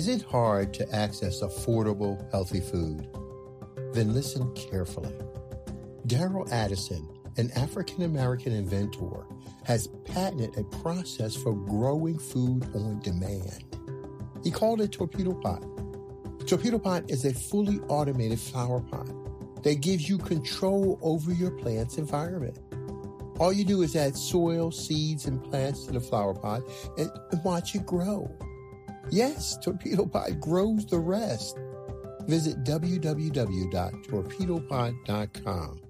Is it hard to access affordable, healthy food? Then listen carefully. Daryl Addison, an African American inventor, has patented a process for growing food on demand. He called it Torpedo Pot. Torpedo Pot is a fully automated flower pot that gives you control over your plant's environment. All you do is add soil, seeds, and plants to the flower pot and watch it grow. Yes, Torpedo Pot grows the rest. Visit www.torpedopod.com.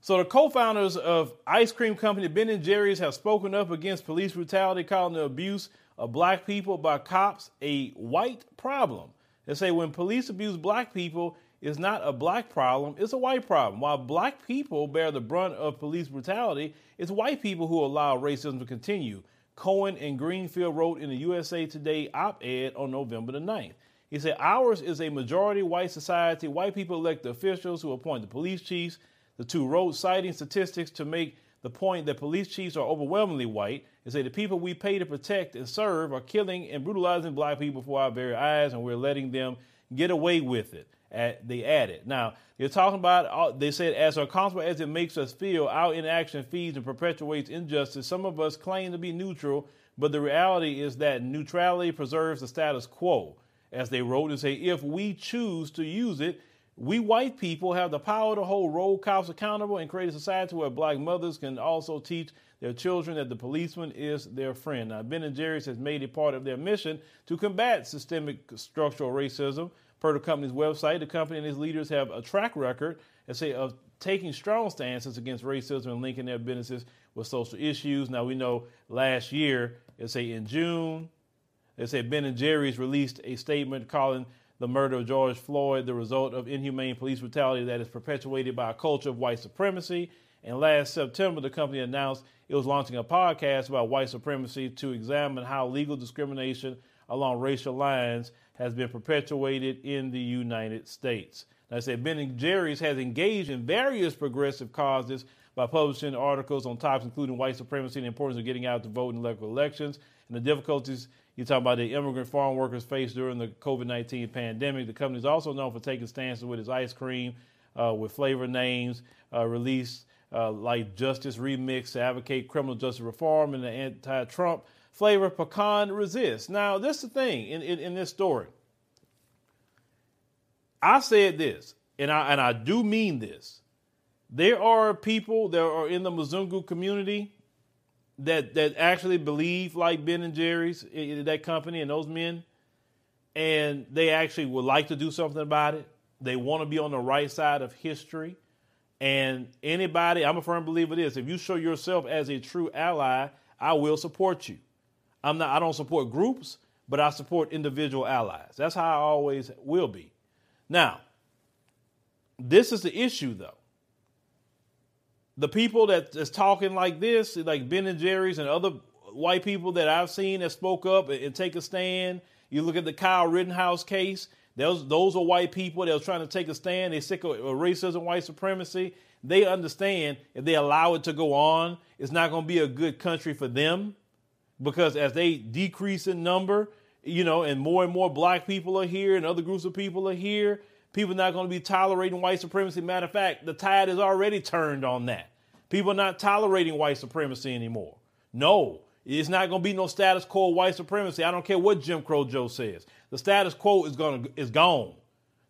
So the co-founders of ice cream company Ben and Jerry's have spoken up against police brutality, calling the abuse of black people by cops a white problem. They say when police abuse black people, it's not a black problem, it's a white problem. While black people bear the brunt of police brutality, it's white people who allow racism to continue. Cohen and Greenfield wrote in the USA Today op ed on November the 9th. He said, Ours is a majority white society. White people elect the officials who appoint the police chiefs. The two wrote citing statistics to make the point that police chiefs are overwhelmingly white and say the people we pay to protect and serve are killing and brutalizing black people before our very eyes, and we're letting them get away with it. They added. Now, they're talking about, they said, as uncomfortable as it makes us feel, our inaction feeds and perpetuates injustice. Some of us claim to be neutral, but the reality is that neutrality preserves the status quo. As they wrote and say, if we choose to use it, we white people have the power to hold road cops accountable and create a society where black mothers can also teach their children that the policeman is their friend. Now, Ben and Jerry's has made it part of their mission to combat systemic structural racism. Per the company's website, the company and its leaders have a track record, let's say, of taking strong stances against racism and linking their businesses with social issues. Now, we know last year, let's say in June, they say Ben and Jerry's released a statement calling the murder of George Floyd the result of inhumane police brutality that is perpetuated by a culture of white supremacy. And last September, the company announced it was launching a podcast about white supremacy to examine how legal discrimination along racial lines has been perpetuated in the United States. Now, I said Ben and Jerry's has engaged in various progressive causes by publishing articles on topics including white supremacy and the importance of getting out to vote in local elections and the difficulties you talk about the immigrant farm workers faced during the COVID 19 pandemic. The company is also known for taking stances with its ice cream uh, with flavor names, uh, released uh, like Justice Remix to advocate criminal justice reform and the anti Trump flavor pecan resist. Now, this is the thing in, in, in, this story. I said this, and I, and I do mean this. There are people that are in the Mzungu community that that actually believe like Ben and Jerry's, that company and those men, and they actually would like to do something about it. They want to be on the right side of history. And anybody, I'm a firm believer of this. If you show yourself as a true ally, I will support you. I'm not I don't support groups, but I support individual allies. That's how I always will be. Now, this is the issue though the people that is talking like this, like Ben and Jerry's and other white people that I've seen that spoke up and, and take a stand. You look at the Kyle Rittenhouse case. Those those are white people that are trying to take a stand. They're sick of uh, racism, white supremacy. They understand if they allow it to go on, it's not going to be a good country for them because as they decrease in number, you know, and more and more black people are here and other groups of people are here, People are not going to be tolerating white supremacy. Matter of fact, the tide is already turned on that. People are not tolerating white supremacy anymore. No, it's not going to be no status quo white supremacy. I don't care what Jim Crow Joe says. The status quo is going is gone.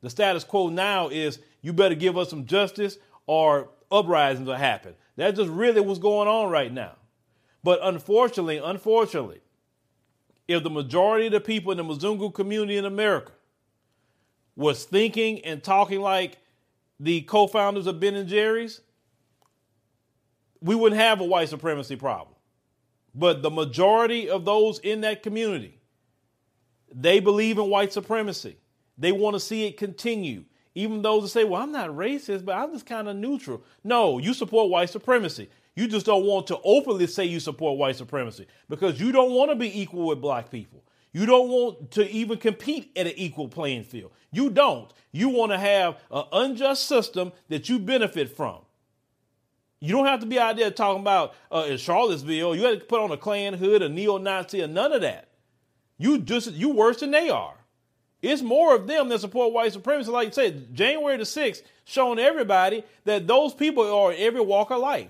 The status quo now is you better give us some justice or uprisings will happen. That's just really what's going on right now. But unfortunately, unfortunately, if the majority of the people in the Mzungu community in America was thinking and talking like the co-founders of Ben and Jerry's, we wouldn't have a white supremacy problem. But the majority of those in that community, they believe in white supremacy. They want to see it continue. Even those that say, well, I'm not racist, but I'm just kind of neutral. No, you support white supremacy. You just don't want to openly say you support white supremacy because you don't want to be equal with black people. You don't want to even compete at an equal playing field. You don't. You want to have an unjust system that you benefit from. You don't have to be out there talking about uh, in Charlottesville. You had to put on a Klan hood, a neo-Nazi, or none of that. You just you worse than they are. It's more of them that support white supremacy. Like you said, January the 6th showing everybody that those people are in every walk of life.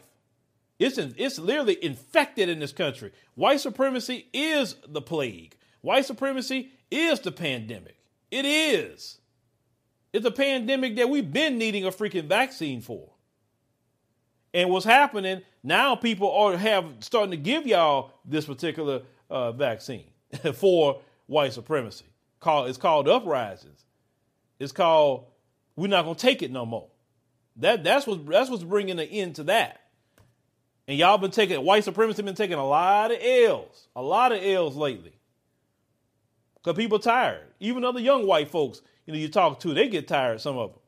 It's, in, it's literally infected in this country. White supremacy is the plague. White supremacy is the pandemic. It is. It's a pandemic that we've been needing a freaking vaccine for. And what's happening now, people are have starting to give y'all this particular uh, vaccine for white supremacy. Called it's called uprisings. It's called we're not gonna take it no more. That that's what that's what's bringing an end to that. And y'all been taking white supremacy been taking a lot of L's, a lot of L's lately. Cause people tired. Even other young white folks, you know, you talk to, they get tired. Some of them.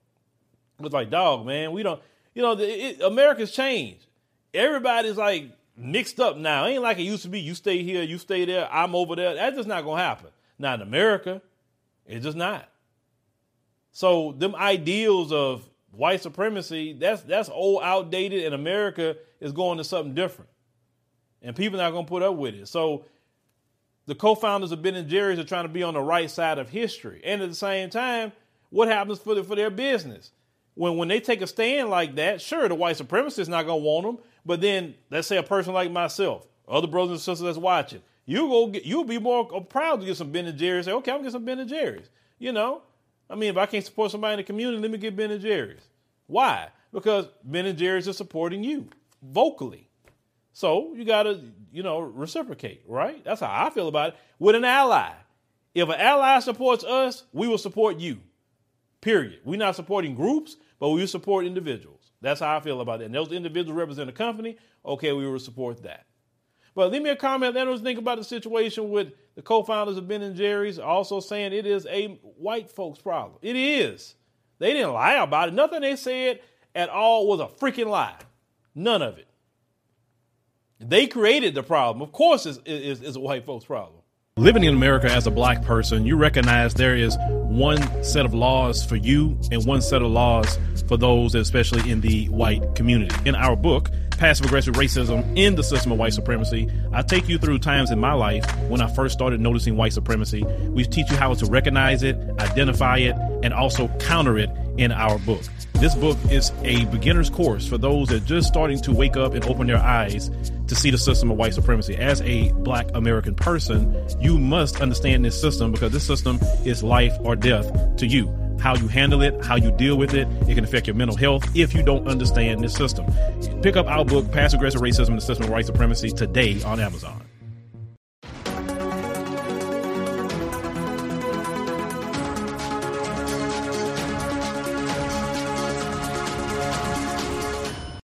It's like, dog, man, we don't you know, it, America's changed. Everybody's like mixed up now. It ain't like it used to be. You stay here, you stay there, I'm over there. That's just not gonna happen. Not in America. It's just not. So them ideals of white supremacy, that's that's old, outdated, and America is going to something different. And people are not gonna put up with it. So the co-founders of Ben and Jerry's are trying to be on the right side of history. And at the same time, what happens for the, for their business? when when they take a stand like that, sure, the white supremacist is not gonna want them. But then let's say a person like myself, other brothers and sisters that's watching, you go get, you'll be more uh, proud to get some Ben and Jerry's. Say, okay, I'm get some Ben and Jerry's. You know, I mean, if I can't support somebody in the community, let me get Ben and Jerry's. Why? Because Ben and Jerry's are supporting you vocally. So you gotta, you know, reciprocate, right? That's how I feel about it. With an ally. If an ally supports us, we will support you. Period. We're not supporting groups, but we support individuals. That's how I feel about it. And those individuals represent a company. Okay, we will support that. But leave me a comment. Let us think about the situation with the co-founders of Ben and Jerry's also saying it is a white folks problem. It is. They didn't lie about it. Nothing they said at all was a freaking lie. None of it. They created the problem. Of course, it's, it's, it's a white folks problem. Living in America as a black person, you recognize there is one set of laws for you and one set of laws for those, especially in the white community. In our book, Passive Aggressive Racism in the System of White Supremacy, I take you through times in my life when I first started noticing white supremacy. We teach you how to recognize it, identify it, and also counter it in our book. This book is a beginner's course for those that are just starting to wake up and open their eyes to see the system of white supremacy. As a black American person, you must understand this system because this system is life or death to you. How you handle it, how you deal with it, it can affect your mental health if you don't understand this system. Pick up our book, Past Aggressive Racism and the System of White Supremacy, today on Amazon.